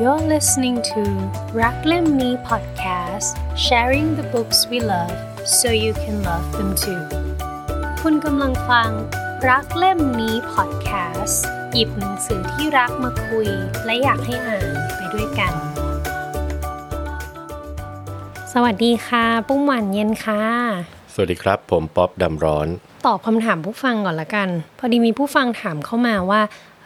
You're listening to รักเล่มนี้ podcast sharing the books we love so you can love them too คุณกำลังฟัง รักเล่มนี้ podcast หยิบหนังสือที่รักมาคุย และอยากให้อ่านไปด้วยกัน สวัสดีค่ะ ปุ้มหวานเย็นค่ะ สวัสดีครับ ผมป๊อบดำร้อน ตอบคำถามผู้ฟังก่อนละกัน พอดีมีผู้ฟังถามเข้ามาว่า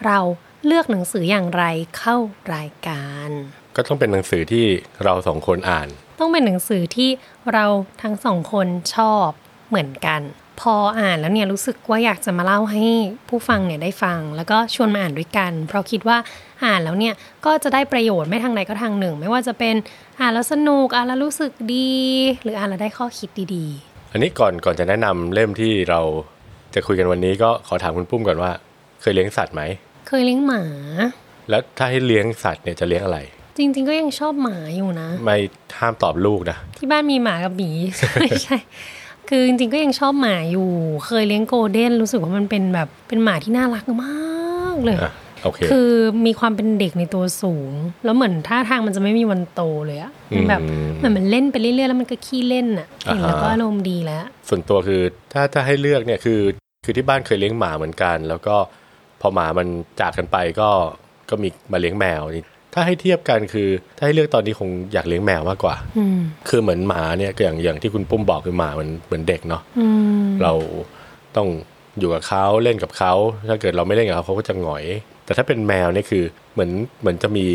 เรา เลือกหนังสืออย่างไรเข้ารายการ ก็ต้องเป็นหนังสือที่เราสองคนอ่าน ต้องเป็นหนังสือที่เราทั้งสองคนชอบเหมือนกัน พออ่านแล้วเนี่ยรู้สึกว่าอยากจะมาเล่าให้ผู้ฟังเนี่ยได้ฟัง แล้วก็ชวนมาอ่านด้วยกัน เพราะคิดว่าอ่านแล้วเนี่ยก็จะได้ประโยชน์ไม่ทางใดก็ทางหนึ่ง ไม่ว่าจะเป็นอ่านแล้วสนุกอ่านแล้วรู้สึกดี หรืออ่านแล้วได้ข้อคิดดีอันนี้ก่อนก่อนจะแนะนำเล่มที่เราจะคุยกันวันนี้ก็ขอถามคุณปุ้มก่อนว่า เคยเลี้ยงสัตว์ไหมๆ เคยเลี้ยงหมา แล้วถ้าให้เลี้ยงสัตว์เนี่ยจะเลี้ยงอะไร จริง ๆ ก็ยังชอบหมาอยู่นะ ไม่ห้ามตอบลูกนะ ที่บ้านมีหมากับหมีไม่ใช่ คือจริงๆก็ยังชอบหมาอยู่ เคยเลี้ยงโกลเด้นรู้สึกว่ามันเป็นแบบเป็นหมาที่น่ารักมากเลยอะโอเคคือมีความเป็นเด็กในตัวสูง แล้วเหมือนท่าทางมันจะไม่มีวันโตเลยอะมันแบบอืมเหมือนมันเล่นไปเรื่อยๆแล้วมันก็ขี้เล่นอะเห็นแล้วอ่าฮะก็อารมณ์ดีแล้ว ส่วนตัวคือถ้าถ้าให้เลือกเนี่ยคือคือที่บ้านเคยเลี้ยงหมาเหมือนกัน แล้วก็ พอหมามันจากกันไปก็ก็มีมาเลี้ยงแมวนี่ถ้าให้เทียบกันคือ ถ้าให้เลือกตอนนี้คงอยากเลี้ยงแมวมากกว่าอืมคือเหมือนหมาเนี่ยก็อย่างอย่างที่คุณปุ้มบอกคือหมามันเหมือนเด็กเนาะอืมเราต้องอยู่กับเขาเล่นกับเขาถ้าเกิดเราไม่เล่นกับเขาเขาก็จะหงอย แต่ถ้าเป็นแมวเนี่ยคือเหมือนเหมือนจะมี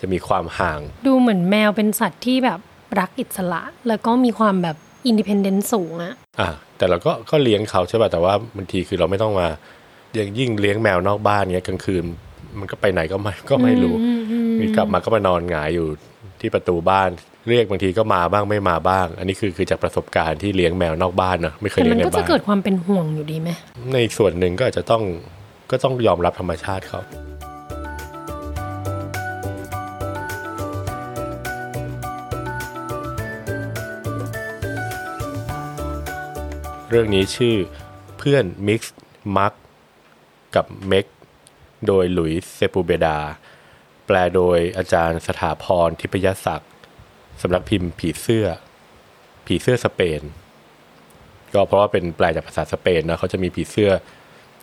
จะมีความห่าง ดูเหมือนแมวเป็นสัตว์ที่แบบรักอิสระ แล้วก็มีความแบบ independence สูงอะอะแต่เราก็ก็เลี้ยงเขาใช่ป่ะแต่ว่าบางทีคือเราไม่ต้องมาอ ย่างยิ่งเลี้ยงแมวนอกบ้านเนี้ยกลางคืน มันก็ไปไหนก็ไม่ก็ไม่รู้อืมอืมมีกลับมาก็มานอนหงายอยู่ที่ประตูบ้าน เรียกบางทีก็มาบ้างไม่มาบ้าง อันนี้คือคือจากประสบการณ์ที่เลี้ยงแมวนอกบ้านเนอะไม่เคยแต่เลี้ยงในบ้านมันก็จะเกิดความเป็นห่วงอยู่ดีไหมในส่วนหนึ่งก็อาจจะต้องก็ต้องยอมรับธรรมชาติเขาเรื่องนี้ชื่อเพื่อนมิกซ์มัก กับเม็กโดยหลุยเซปูเบดา แปลโดยอาจารย์สถาพรทิพยศักดิ์สำนักพิมพ์ผีเสื้อ ผีเสื้อสเปน ก็เพราะว่าเป็นแปลจากภาษาสเปนนะเขาจะมีผีเสื้อ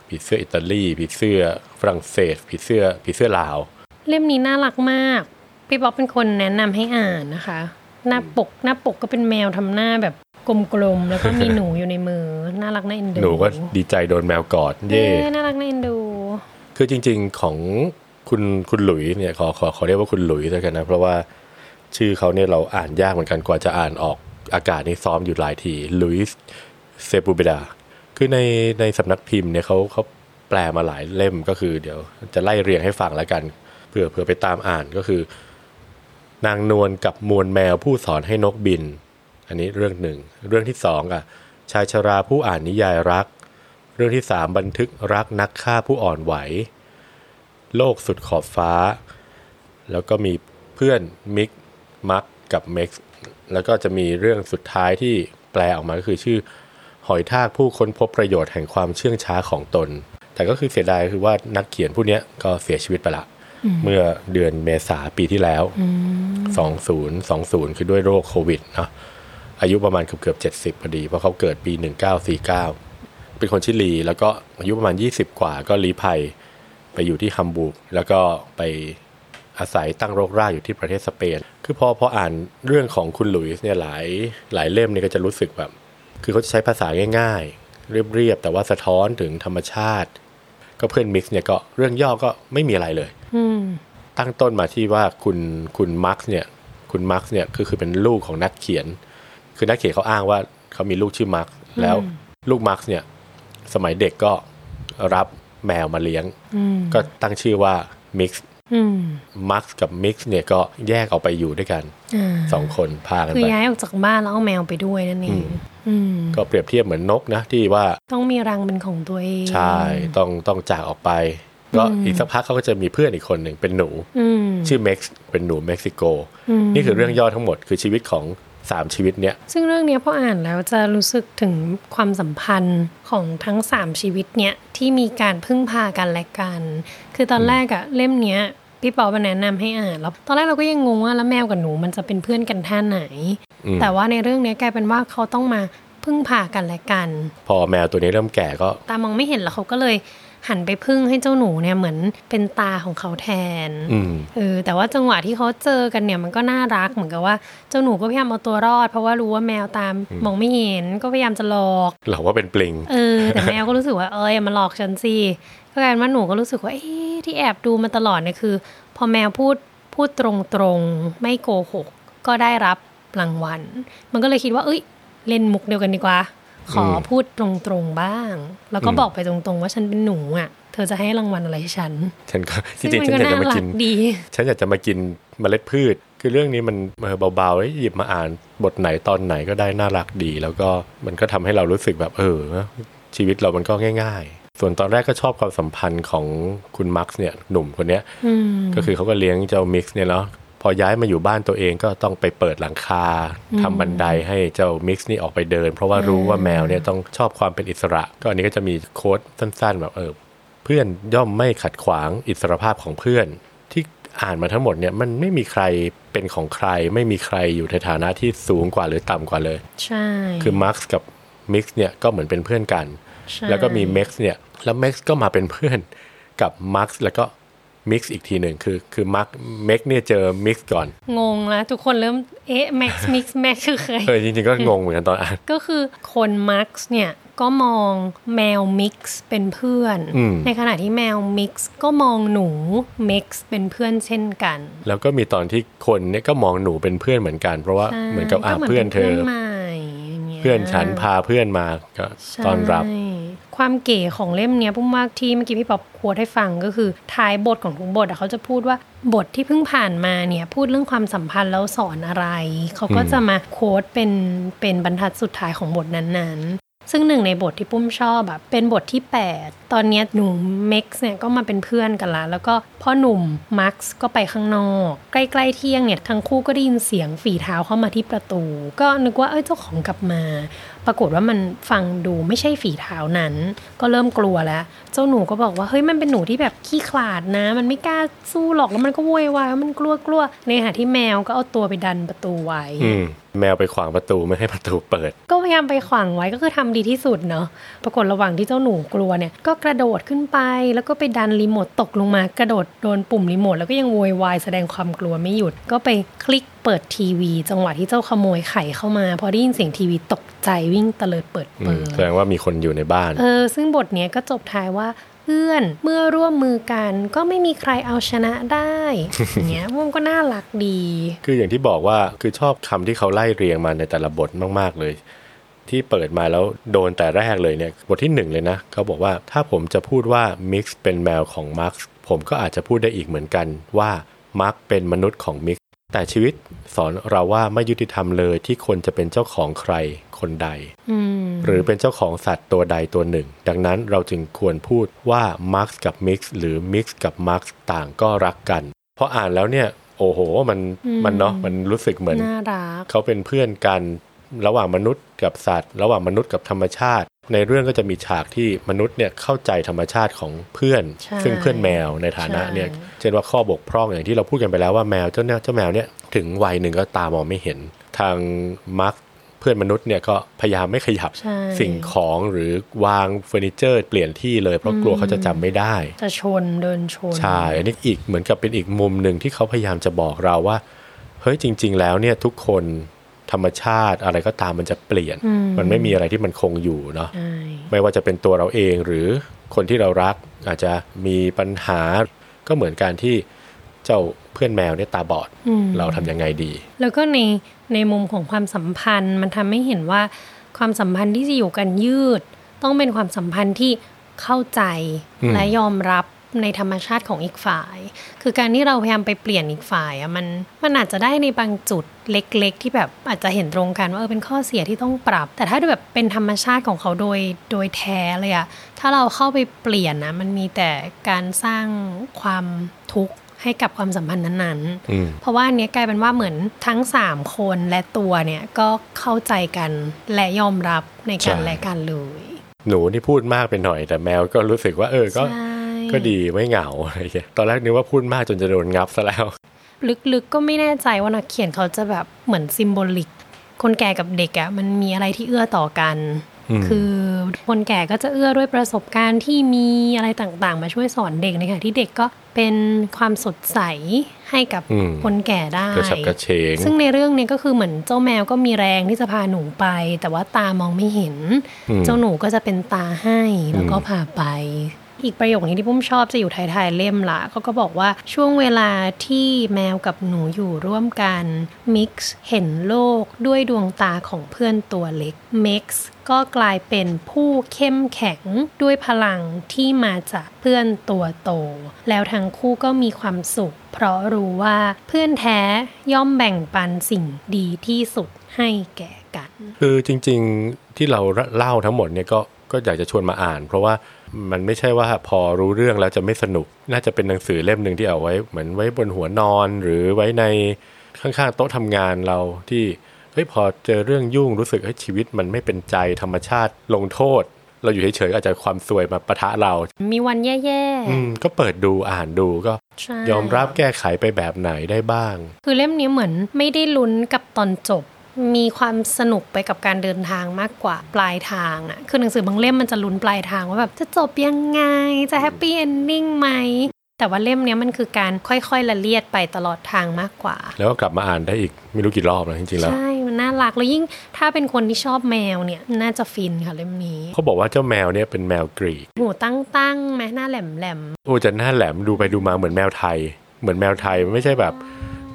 ผีเสื้ออิตาลีผีเสื้อฝรั่งเศส ผีเสื้อ ผีเสื้อลาว เล่มนี้น่ารักมากพี่ป๊อกเป็นคนแนะนำให้อ่านนะคะ หน้าปกหน้าปกก็เป็นแมวทำหน้าแบบกลมๆแล้วก็มีหนูอยู่ในมือ น่ารักน่าเอ็นดูหนูก็ดีใจโดนแมวกอด เย่เย้น่ารักน่าเอ็นดู คือจริง ๆของคุณคุณหลุยเนี่ยขอขอขอเรียกว่าคุณหลุยแล้วกันนะ เพราะว่าชื่อเขาเนี่ยเราอ่านยากเหมือนกันกว่าจะอ่านออกอากาศนี่ซ้อมอยู่หลายทีลุยส์เซปูเบดาคือในในสำนักพิมพ์เนี่ยเขาเขาแปลมาหลายเล่มก็คือเดี๋ยวจะไล่เรียงให้ฟังแล้วกันเผื่อเผื่อไปตามอ่านก็คือ นางนวลกับมวลแมวผู้สอนให้นกบิน อันนี้เรื่องหนึ่ง เรื่องที่สองอะ ชายชราผู้อ่านนิยายรัก เรื่องที่สามบันทึกรักนักฆ่าผู้อ่อนไหว โลกสุดขอบฟ้า แล้วก็มีเพื่อนมิกมักกับเม็กซ์แล้วก็จะมีเรื่องสุดท้ายที่แปลออกมาก็คือชื่อหอยทากผู้ค้นพบประโยชน์แห่งความเชื่องช้าของตน แต่ก็คือเสียดายคือว่านักเขียนผู้เนี้ยก็เสียชีวิตไปละ เมื่อเดือนเมษาปีที่แล้ว 2020 คือด้วยโรคโควิดเนาะ อายุประมาณเกือบเกือบ70พอดี เพราะเขาเกิดปี 1949 เป็นคนชิลี แล้วก็อายุประมาณ 20 กว่าก็ลี้ภัยไปอยู่ที่ฮัมบูร์กแล้วก็ไปอาศัยตั้งรกรากอยู่ที่ประเทศสเปน คือพอพออ่านเรื่องของคุณหลุยส์เนี่ยหลายหลายเล่มเนี่ยก็จะรู้สึกแบบ คือเขาจะใช้ภาษาง่าย ๆ เรียบๆ แต่ว่าสะท้อนถึงธรรมชาติ ก็เพื่อนมิกซ์เนี่ยก็เรื่องย่อก็ไม่มีอะไรเลยอืมตั้งต้นมาที่ว่าคุณคุณมาร์กเนี่ย คุณมาร์กเนี่ยคือคือเป็นลูกของนักเขียน คือนักเขียนเขาอ้างว่าเขามีลูกชื่อมาร์กแล้วลูกมาร์กเนี่ยสมัยเด็กก็รับแมวมาเลี้ยงอืมก็ตั้งชื่อว่ามิกซ์อืมมาร์กกับมิกซ์เนี่ยก็แยกออกไปอยู่ด้วยกันอ่าสองคนพากันคือไปย้ายออกจากบ้านแล้วเอาแมวไปด้วยนั่นเองอืมก็เปรียบเทียบเหมือนนกนะที่ว่าต้องมีรังเป็นของตัวเองใช่ต้องต้องจากออกไปก็อีกสักพักเขาก็จะมีเพื่อนอีกคนหนึ่งเป็นหนูอืมชื่อเม็กซ์เป็นหนูเม็กซิโกอืมนี่คือเรื่องย่อทั้งหมดคือชีวิตของ สามชีวิตเนี่ยซึ่งเรื่องเนี้ยพออ่านแล้วจะรู้สึกถึงความสัมพันธ์ของทั้งสามชีวิตเนี่ยที่มีการพึ่งพากันและกัน คือตอนแรกอะเล่มเนี้ยพี่ปอมาแนะนำให้อ่านแล้วตอนแรกเราก็ยังงงว่าแล้วแมวกับหนูมันจะเป็นเพื่อนกันท่าไหนอืมแต่ว่าในเรื่องเนี้ยกลายเป็นว่าเขาต้องมาพึ่งพากันและกัน พอแมวตัวนี้เริ่มแก่ก็ตามองไม่เห็นแล้วเขาก็เลย หันไปพึ่งให้เจ้าหนูเนี่ยเหมือนเป็นตาของเขาแทนอืมเออแต่ว่าจังหวะที่เขาเจอกันเนี่ยมันก็น่ารักเหมือนกับว่าเจ้าหนูก็พยายามเอาตัวรอด เพราะว่ารู้ว่าแมวตามมองไม่เห็นก็พยายามจะหลอกเราว่าเป็นปลิงเออแต่แมวก็รู้สึกว่าเอออย่ามาหลอกฉันสิก็กลายเป็นว่าหนูก็รู้สึกว่าเอ๊ะที่แอบดูมาตลอดเนี่ยคือ พอแมวพูดพูดตรงๆไม่โกหก ก็ได้รับรางวัล มันก็เลยคิดว่า เอ้ย เล่นมุกเดียวกันดีกว่า ขอพูดตรงๆบ้าง แล้วก็อืมบอกไปตรงๆ ว่าฉันเป็นหนูอะ เธอจะให้รางวัลอะไรให้ฉัน ฉันก็จซึ่งริงมัๆฉันก็อยากจะน่ามารักิกนดี ฉันอยากจะมากินเมล็ดพืช คือเรื่องนี้มันเออเบาๆเอ้ยหยิบมาอ่านบทไหนตอนไหนก็ได้น่ารักดี แล้วก็มันก็ทำให้เรารู้สึกแบบเออ ชีวิตเรามันก็ง่าย ๆ ส่วนตอนแรกก็ชอบความสัมพันธ์ของคุณมักซ์เนี่ยหนุ่มคนเนี้ยอืมก็คือเขาก็เลี้ยงเจ้ามิกซ์เนี่ยเนาะ พอย้ายมาอยู่บ้านตัวเองก็ต้องไปเปิดหลังคาทำบันไดให้เจ้ามิกซ์นี่ออกไปเดิน เพราะว่ารู้ว่าแมวเนี่ยต้องชอบความเป็นอิสระ ก็อันนี้ก็จะมีโค้ดสั้นๆ แบบเออเพื่อนย่อมไม่ขัดขวางอิสรภาพของเพื่อน ที่อ่านมาทั้งหมดเนี่ยมันไม่มีใครเป็นของใคร ไม่มีใครอยู่ในฐานะที่สูงกว่าหรือต่ำกว่าเลย ใช่ คือมาร์คกับมิกซ์เนี่ยก็เหมือนเป็นเพื่อนกันใช่แล้วก็มีเม็กซ์เนี่ยแล้วเม็กซ์ก็มาเป็นเพื่อนกับมาร์คแล้วก็ มิกซ์อีกทีหนึ่งคือคือมาร์คเม็กซ์เนี่ยเจอมิกซ์ก่อน งงแล้วทุกคนเริ่มเอ๊ะแม็กซ์มิกซ์แม็กซ์คือใครเออจริงๆ ก็งงเหมือนกันตอนอ่านก็คือคนมักซ์เนี่ยก็มองแมวมิกซ์เป็นเพื่อนอืมในขณะที่แมวมิกซ์ก็มองหนูมิกซ์เป็นเพื่อนเช่นกัน แล้วก็มีตอนที่คนเนี่ยก็มองหนูเป็นเพื่อนเหมือนกัน เพราะว่าใช่เหมือนกับอ่าก็เพื่อนเธอป็นใหม่อย่างงี้ยเพื่อนฉันพาเพื่อนมาก็ต้อนรับใช่ ความเก๋ของเล่มเนี้ยปุ้มมากที่เมื่อกี้พี่ป๊อปควดให้ฟังก็คือท้ายบทของทุกบทอะเขาจะพูดว่าบทที่เพิ่งผ่านมาเนี่ยพูดเรื่องความสัมพันธ์แล้วสอนอะไร เขาก็จะมาโค้ดเป็นเป็นบรรทัดสุดท้ายของบทนั้นๆ ซึ่งหนึ่งในบทที่ปุ้มชอบแบบเป็นบทที่ 8 ตอนเนี้ยหนุ่มเม็กซ์เนี่ยก็มาเป็นเพื่อนกันละแล้วก็พ่อหนุ่มมักซ์ก็ไปข้างนอก ใกล้ๆเที่ยงเนี่ยทั้งคู่ก็ได้ยินเสียงฝีเท้าเข้ามาที่ประตู ก็นึกว่าเอ้ยเจ้าของกลับมา ปรากฏว่ามันฟังดูไม่ใช่ฝีเท้านั้น ก็เริ่มกลัวแล้ว เจ้าหนูก็บอกว่าเฮ้ยมันเป็นหนูที่แบบขี้ขลาดนะ มันไม่กล้าสู้หรอกแล้วมันก็โวยวายว่ามันกลัวกลัวในขณะที่แมวก็เอาตัวไปดันประตูไว้อืมแมวไปขวางประตูไม่ให้ประตูเปิด ก็พยายามไปขวางไว้ก็คือทำดีที่สุดเนาะปรากฏระหว่างที่เจ้าหนูกลัวเนี่ยก็กระโดดขึ้นไป แล้วก็ไปดันรีโมทตกลงมากระโดดโดนปุ่มรีโมทแล้วก็ยังโวยวายแสดงความกลัวไม่หยุด ก็ไปคลิกเปิดทีวี จังหวะที่เจ้าขโมยไข่เข้ามา พอได้ยินเสียงทีวีตกใจวิ่งเตลิดเปิดอืเปิมดแสดงว่ามีคนอยู่ในบ้านเออซึ่งบทเนี้ยก็จบท้ายว่าเพื่อนเมื่อร่วมมือกัน ก็ไม่มีใครเอาชนะได้อย่างเงี้ยมันก็น่ารักดี คืออย่างที่บอกว่าคือชอบคำที่เขาไล่เรียงมาในแต่ละบทมาก ๆ เลย ที่เปิดมาแล้วโดนแต่แรกเลยเนี่ยบทที่หนึ่งเลยนะ เขาบอกว่าถ้าผมจะพูดว่ามิกซ์เป็นแมวของมาร์คผมก็อาจจะพูดได้อีกเหมือนกันว่ามาร์คเป็นมนุษย์ของมิกซ์ แต่ชีวิตสอนเราว่าไม่ยุติธรรมเลยที่คนจะเป็นเจ้าของใครคนใดอืมหรือเป็นเจ้าของสัตว์ตัวใดตัวหนึ่ง ดังนั้นเราจึงควรพูดว่ามาร์คกับมิกซ์หรือมิกซ์กับมาร์คต่างก็รักกันพออ่านแล้วเนี่ย โอ้โหมันอืมมันเนาะมันรู้สึกเหมือนน่ารักเขาเป็นเพื่อนกัน ระหว่างมนุษย์กับสัตว์ ระหว่างมนุษย์กับธรรมชาติ ในเรื่องก็จะมีฉากที่มนุษย์เนี่ยเข้าใจธรรมชาติของเพื่อนใช่ซึ่งเพื่อนแมวในฐานะเนี่ยใช่เช่นว่าข้อบกพร่องอย่างที่เราพูดกันไปแล้วว่าแมวเจ้าเนี่ยเจ้าแมวเนี่ยถึงวัยหนึ่งก็ตามองไม่เห็น ทางมาร์คเพื่อนมนุษย์เนี่ยก็พยายามไม่ขยับใช่สิ่งของหรือวางเฟอร์นิเจอร์ เปลี่ยนที่เลยเพราะกลัวเขาจะจำไม่ได้ จะชนเดินชนใช่อันนี้อีกเหมือนกับเป็นอีกมุมหนึ่งที่เขาพยายามจะบอกเราว่าเฮ้ยจริง ๆ แล้วเนี่ยทุกคน ธรรมชาติอะไรก็ตามมันจะเปลี่ยนอืมมันไม่มีอะไรที่มันคงอยู่เนาะใช่ไม่ว่าจะเป็นตัวเราเองหรือคนที่เรารักอาจจะมีปัญหาก็เหมือนการที่เจ้าเพื่อนแมวเนี่ยตาบอดอืมเราทำยังไงดี แล้วก็ในในมุมของความสัมพันธ์มันทำให้เห็นว่าความสัมพันธ์ที่จะอยู่กันยืด ต้องเป็นความสัมพันธ์ที่เข้าใจอืมและยอมรับ ในธรรมชาติของอีกฝ่าย คือการที่เราพยายามไปเปลี่ยนอีกฝ่ายอะมันมันอาจจะได้ในบางจุดเล็ก ๆ ที่แบบอาจจะเห็นตรงกันว่าเออเป็นข้อเสียที่ต้องปรับ แต่ถ้าแบบเป็นธรรมชาติของเขาโดยโดยแท้เลยอะถ้าเราเข้าไปเปลี่ยนนะมันมีแต่การสร้างความทุกข์ให้กับความสัมพันธ์นั้นๆอืมเพราะว่าอันเนี้ยกลายเป็นว่าเหมือนทั้ง 3 คนและตัวเนี่ยก็เข้าใจกันและยอมรับในกันใช่และกันเลย หนูนี่พูดมากไปหน่อย แต่แมวก็รู้สึกว่าเออก็ใช่ ก็ดีไม่เหงาอะไรอย่างเงี้ยตอนแรกนึกว่าพูดมากจนจะโดนงับซะแล้ว ลึกๆก็ไม่แน่ใจว่านักเขียนเขาจะแบบเหมือนซิมโบลิก คนแก่กับเด็กอะมันมีอะไรที่เอื้อต่อกัน คือคนแก่ก็จะเอื้อด้วยประสบการณ์ที่มีอะไรต่างๆ มาช่วยสอนเด็กในขณะที่เด็กก็เป็นความสดใสให้กับอืมคนแก่ได้กระฉับกระเฉงซึ่งในเรื่องนี้ก็คือเหมือนเจ้าแมวก็มีแรงที่จะพาหนูไป แต่ว่าตามองไม่เห็นอืมเจ้าหนูก็จะเป็นตาให้แล้วก็อืมพาไป อีกประโยคนี้ที่ปุ้มชอบจะอยู่ท้ายๆเล่มละเขาก็บอกว่าช่วงเวลาที่แมวกับหนูอยู่ร่วมกันมิกซ์เห็นโลกด้วยดวงตาของเพื่อนตัวเล็กมิกซ์ก็กลายเป็นผู้เข้มแข็งด้วยพลังที่มาจากเพื่อนตัวโต แล้วทั้งคู่ก็มีความสุข เพราะรู้ว่าเพื่อนแท้ย่อมแบ่งปันสิ่งดีที่สุดให้แก่กัน คือจริงๆที่เราเล่าทั้งหมดเนี่ยก็ ก็อยากจะชวนมาอ่าน เพราะว่ามันไม่ใช่ว่าพอรู้เรื่องแล้วจะไม่สนุก น่าจะเป็นหนังสือเล่มหนึ่งที่เอาไว้ เหมือนไว้บนหัวนอนหรือไว้ในข้างๆโต๊ะทำงานเราที่เฮ้ยพอเจอเรื่องยุ่งรู้สึกให้ยชีวิตมันไม่เป็นใจธรรมชาติลงโทษ เราอยู่เฉยๆก็อาจจะความซวยมาปะทะเรา มีวันแย่อืมก็เปิดดูอ่านดูก็ๆใช่ยอมรับแก้ไขไปแบบไหนได้บ้าง คือเล่มนี้เหมือนไม่ได้ลุ้นกับตอนจบ มีความสนุกไปกับการเดินทางมากกว่าปลายทางอะคือหนังสือบางเล่มมันจะลุ้นปลายทางว่าแบบจะจบยังไง จะ happy ending ไหม แต่ว่าเล่มเนี้ยมันคือการค่อยๆละเลียดไปตลอดทางมากกว่า แล้วก็กลับมาอ่านได้อีกไม่รู้กี่รอบแล้วจริงๆแล้ว ใช่ มันน่ารัก แล้วยิ่งถ้าเป็นคนที่ชอบแมวเนี่ย น่าจะฟินค่ะเล่มนี้ เขาบอกว่าเจ้าแมวเนี่ยเป็นแมวกรีกหูตั้งตั้งๆแม้หน้าแหลมแหลมโอ้จะหน้าแหลมดูไปดูมาเหมือนแมวไทย เหมือนแมวไทยไม่ใช่แบบ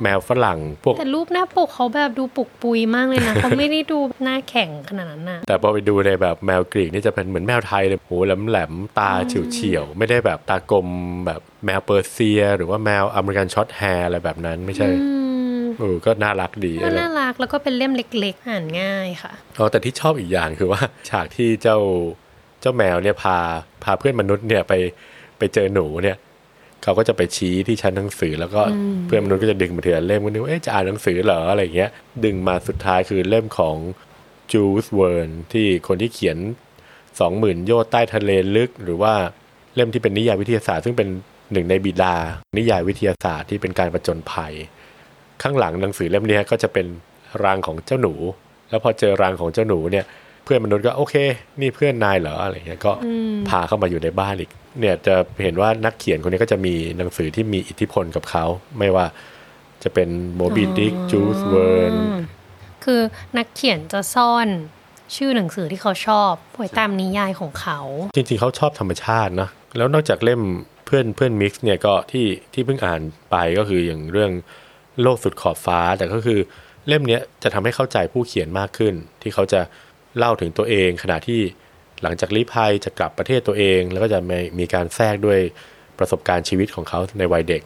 แมวฝรั่งพวกๆแต่รูปหน้าปกเขาแบบดูปุกปุยมากเลยนะเขาไม่ได้ดูหน้าแข็งขนาดนั้นน่ะแต่พอไปดูในแบบแมวกรีกนี่จะเป็นเหมือนแมวไทยเลยโหแหลมแหลมๆตาเฉี่ยวเฉี่ยวๆไม่ได้แบบตากลมแบบแมวเปอร์เซีย หรือว่าแมว American Shorthair อะไรแบบนั้นไม่ใช่อืมเออก็น่ารักดีก็อะไรน่ารักแล้วก็เป็นเล่มเล็ก ๆ อ่านง่ายค่ะอ๋อแต่ที่ชอบอีกอย่างคือว่า ฉากที่เจ้าเจ้าแมวเนี่ยพาพาเพื่อนมนุษย์เนี่ยไปไปเจอหนูเนี่ย เขาก็จะไปชี้ที่ชั้นหนังสือแล้วก็เพื่อนมนุษย์ก็จะดึงมาเถือเล่มก็นึกว่าเอ๊ะจะอ่านหนังสือเหรออะไรอย่างเงี้ย ดึงมาสุดท้ายคือเล่มของจูลส์ เวิร์นที่คนที่เขียนสองหมื่นโยชน์ใต้ทะเลลึก หรือว่าเล่มที่เป็นนิยายวิทยาศาสตร์ ซึ่งเป็นหนึ่งในบิดา นิยายวิทยาศาสตร์ที่เป็นการประจนภัย ข้างหลังหนังสือเล่มเนี้ยก็จะเป็นรังของเจ้าหนู แล้วพอเจอรังของเจ้าหนูเนี่ยเพื่อนมนุษย์ก็โอเค นี่เพื่อนนายเหรออะไรเงี้ยก็พาเข้ามาอยู่ในบ้านอีก เนี่ยจะเห็นว่านักเขียนคนนี้ก็จะมีหนังสือที่มีอิทธิพลกับเขา ไม่ว่าจะเป็นโมบีดิกจูลส์ เวิร์นคือนักเขียนจะซ่อนชื่อหนังสือที่เขาชอบไว้ตามนิยายของเขา จริงๆเขาชอบธรรมชาตินะแล้วนอกจากเล่มเพื่อนเพื่อนมิกซ์เนี่ยก็ที่ที่เพิ่งอ่านไปก็คืออย่างเรื่องโลกสุดขอบฟ้าแต่ก็คือเล่มเนี้ยจะทำให้เข้าใจผู้เขียนมากขึ้น ที่เขาจะ เล่าถึงตัวเอง ขณะที่หลังจากลี้ภัยจะกลับประเทศตัวเอง แล้วก็จะมีมีการแทรกด้วยประสบการณ์ชีวิตของเขาในวัยเด็ก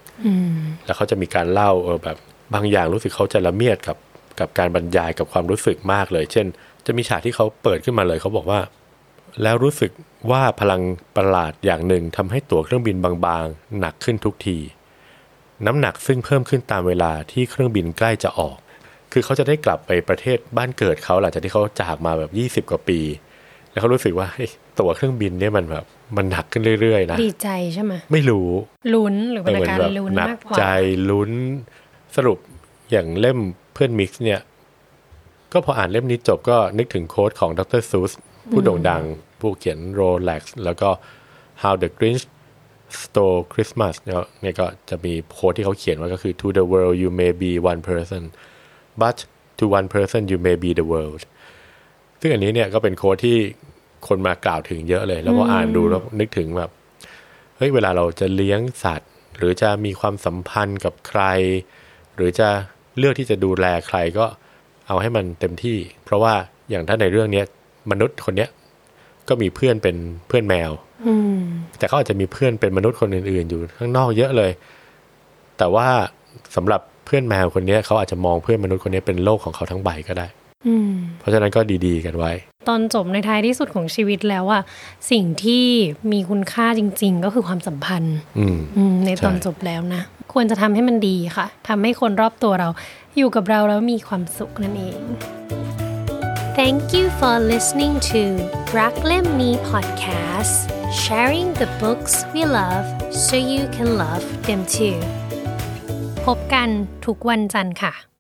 แล้วเขาจะมีการเล่าเออแบบบางอย่างรู้สึกเขาจะละเมียดกับกับการบรรยายกับความรู้สึกมากเลย เช่น จะมีฉากที่เขาเปิดขึ้นมาเลยเขาบอกว่า แล้วรู้สึกว่าพลังประหลาดอย่างหนึ่งทำให้ตั๋วเครื่องบินบางๆ หนักขึ้นทุกที น้ำหนักซึ่งเพิ่มขึ้นตามเวลาที่เครื่องบินใกล้จะออก คือเขาจะได้กลับไปประเทศบ้านเกิดเขาหลังจากที่เขาจากมาแบบ 20 กว่าปี แล้วเขารู้สึกว่าเฮ้ยตั๋วเครื่องบินเนี่ยมันแบบมันหนักขึ้นเรื่อยๆนะดีใจใช่ไหมไม่รู้ลุ้นหรือเป็นอาการแบบลุ้นหนัมากกว่าใจลุ้นสรุปอย่างเล่มเพื่อนมิกซ์เนี่ย ก็พออ่านเล่มนี้จบก็นึกถึงโค้ดของดรซูสผู้โด่งดังผู้เขียน Rolex แล้วก็ How the Grinch Stole Christmas เนี่ยเนี่ยก็จะมีโค้ดที่เขาเขียนไว้ก็คือ To the world you may be one person but to one person you may be the world ซึ่งอันนี้เนี่ยก็เป็นโค้ดที่คนมากล่าวถึงเยอะเลย แล้วพออ่านดูแล้วนึกถึงแบบ เฮ้ยเวลาเราจะเลี้ยงสัตว์ หรือจะมีความสัมพันธ์กับใคร หรือจะเลือกที่จะดูแลใครก็เอาให้มันเต็มที่ เพราะว่าอย่างถ้าในเรื่องเนี้ยมนุษย์คนเนี้ยก็มีเพื่อนเป็นเพื่อนแมวอืแต่เขาอาจจะมีเพื่อนเป็นมนุษย์คนอื่น ๆ อยู่ข้างนอกเยอะเลย แต่ว่าสำหรับ เพื่อนแมวคนเนี้ยเขาอาจจะมองเพื่อนมนุษย์คนนี้เป็นโลกของเขาทั้งใบก็ได้อืมเพราะฉะนั้นก็ดีๆกันไว้ ตอนจบในท้ายที่สุดของชีวิตแล้วอะสิ่งที่มีคุณค่าจริง ๆ ก็คือความสัมพันธ์อืมอืมในตอนใช่จบแล้วนะ ควรจะทำให้มันดีค่ะทำให้คนรอบตัวเรา อยู่กับเราแล้วมีความสุขนั่นเอง Thank you for listening to รักเล่มนี้ podcast sharing the books we love so you can love them too พบกันทุกวันจันทร์ค่ะ